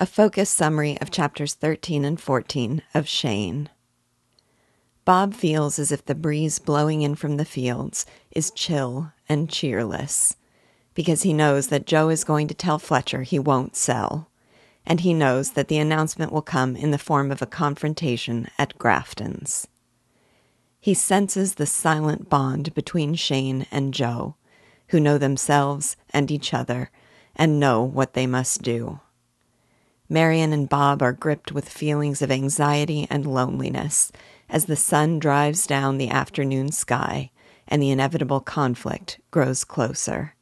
A focused summary of chapters 13 and 14 of Shane. Bob feels as if the breeze blowing in from the fields is chill and cheerless because he knows that Joe is going to tell Fletcher he won't sell, and he knows that the announcement will come in the form of a confrontation at Grafton's. He senses the silent bond between Shane and Joe, who know themselves and each other and know what they must do. Marion and Bob are gripped with feelings of anxiety and loneliness as the sun drives down the afternoon sky and the inevitable conflict grows closer.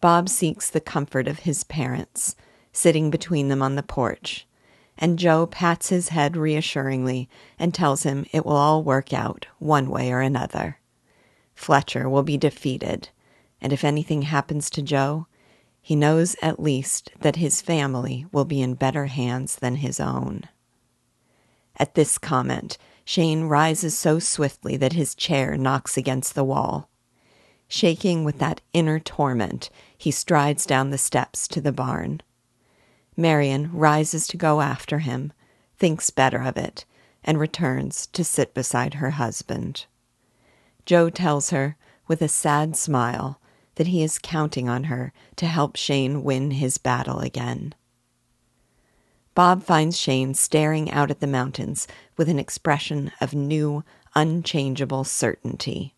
Bob seeks the comfort of his parents, sitting between them on the porch, and Joe pats his head reassuringly and tells him it will all work out one way or another. Fletcher will be defeated, and if anything happens to Joe, he knows at least that his family will be in better hands than his own. At this comment, Shane rises so swiftly that his chair knocks against the wall. Shaking with that inner torment, he strides down the steps to the barn. Marion rises to go after him, thinks better of it, and returns to sit beside her husband. Joe tells her, with a sad smile, that he is counting on her to help Shane win his battle again. Bob finds Shane staring out at the mountains with an expression of new, unchangeable certainty.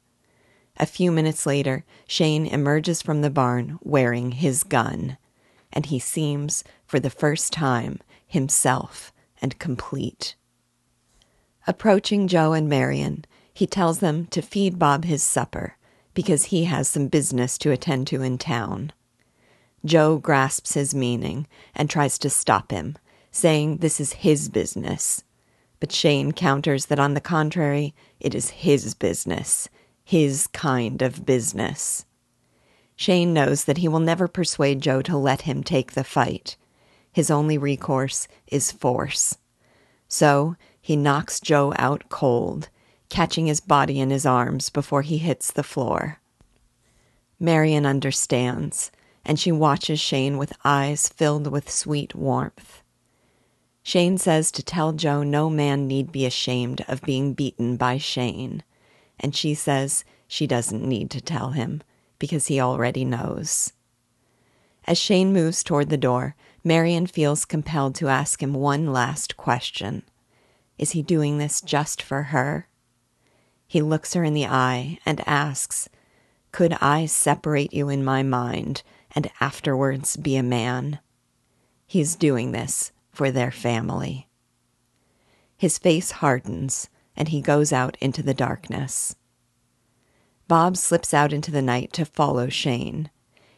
A few minutes later, Shane emerges from the barn wearing his gun, and he seems, for the first time, himself and complete. Approaching Joe and Marion, he tells them to feed Bob his supper because he has some business to attend to in town. Joe grasps his meaning and tries to stop him, saying this is his business. But Shane counters that, on the contrary, it is his business, his kind of business. Shane knows that he will never persuade Joe to let him take the fight. His only recourse is force. So he knocks Joe out cold, catching his body in his arms before he hits the floor. Marion understands, and she watches Shane with eyes filled with sweet warmth. Shane says to tell Joe no man need be ashamed of being beaten by Shane, and she says she doesn't need to tell him because he already knows. As Shane moves toward the door, Marion feels compelled to ask him one last question. Is he doing this just for her? He looks her in the eye and asks, Could I separate you in my mind and afterwards be a man? He's doing this for their family. His face hardens, and he goes out into the darkness. Bob slips out into the night to follow Shane.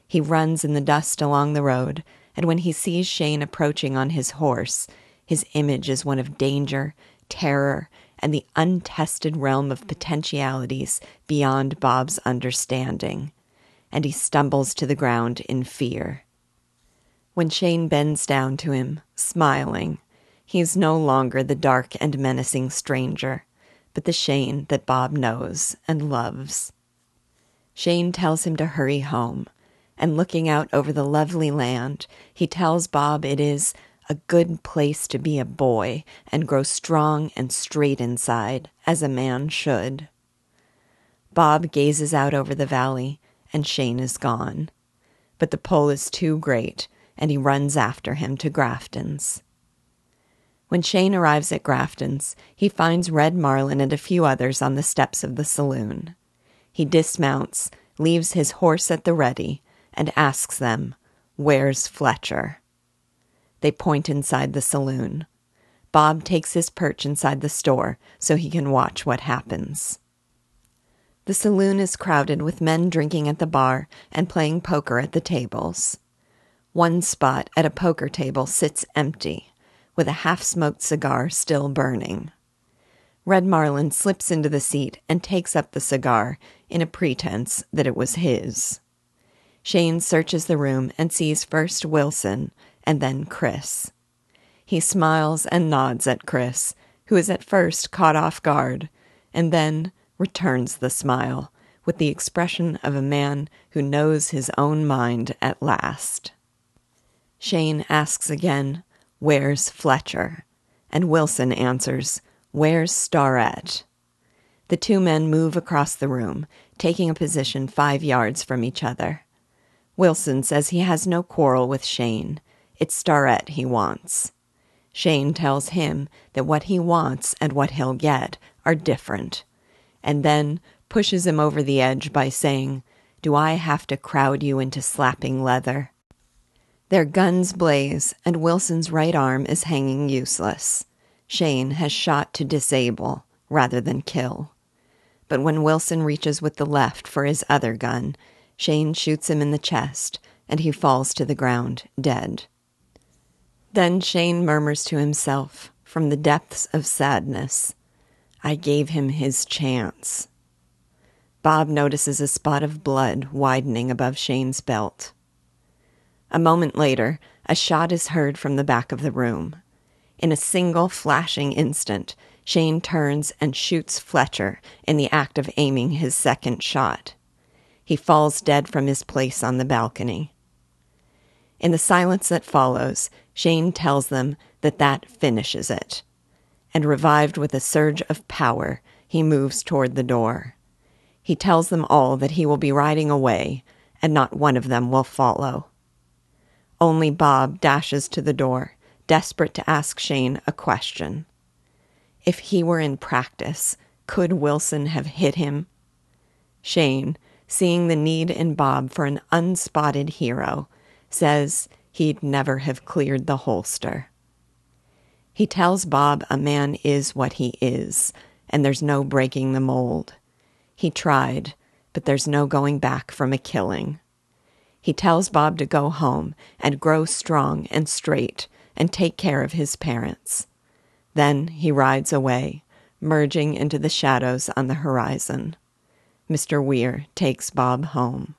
He runs in the dust along the road, and when he sees Shane approaching on his horse, his image is one of danger, terror, and the untested realm of potentialities beyond Bob's understanding, and he stumbles to the ground in fear. When Shane bends down to him, smiling, he is no longer the dark and menacing stranger, but the Shane that Bob knows and loves. Shane tells him to hurry home, and looking out over the lovely land, he tells Bob it is a good place to be a boy and grow strong and straight inside, as a man should. Bob gazes out over the valley, and Shane is gone. But the pull is too great, and he runs after him to Grafton's. When Shane arrives at Grafton's, he finds Red Marlin and a few others on the steps of the saloon. He dismounts, leaves his horse at the ready, and asks them, Where's Fletcher? They point inside the saloon. Bob takes his perch inside the store so he can watch what happens. The saloon is crowded with men drinking at the bar and playing poker at the tables. One spot at a poker table sits empty, with a half smoked cigar still burning. Red Marlin slips into the seat and takes up the cigar in a pretense that it was his. Shane searches the room and sees first Wilson and then Chris. He smiles and nods at Chris, who is at first caught off guard, and then returns the smile with the expression of a man who knows his own mind at last. Shane asks again, Where's Fletcher? And Wilson answers, Where's Starrett? The two men move across the room, taking a position five yards from each other. Wilson says he has no quarrel with Shane. It's Starrett he wants. Shane tells him that what he wants and what he'll get are different, and then pushes him over the edge by saying, Do I have to crowd you into slapping leather? Their guns blaze, and Wilson's right arm is hanging useless. Shane has shot to disable rather than kill. But when Wilson reaches with the left for his other gun, Shane shoots him in the chest, and he falls to the ground, dead. Then Shane murmurs to himself, from the depths of sadness, I gave him his chance. Bob notices a spot of blood widening above Shane's belt. A moment later, a shot is heard from the back of the room. In a single flashing instant, Shane turns and shoots Fletcher in the act of aiming his second shot. He falls dead from his place on the balcony. In the silence that follows, Shane tells them that that finishes it. And revived with a surge of power, he moves toward the door. He tells them all that he will be riding away, and not one of them will follow. Only Bob dashes to the door, desperate to ask Shane a question. If he were in practice, could Wilson have hit him? Shane, seeing the need in Bob for an unspotted hero, says he'd never have cleared the holster. He tells Bob a man is what he is, and there's no breaking the mold. He tried, but there's no going back from a killing. He tells Bob to go home and grow strong and straight and take care of his parents. Then he rides away, merging into the shadows on the horizon. Mr. Weir takes Bob home.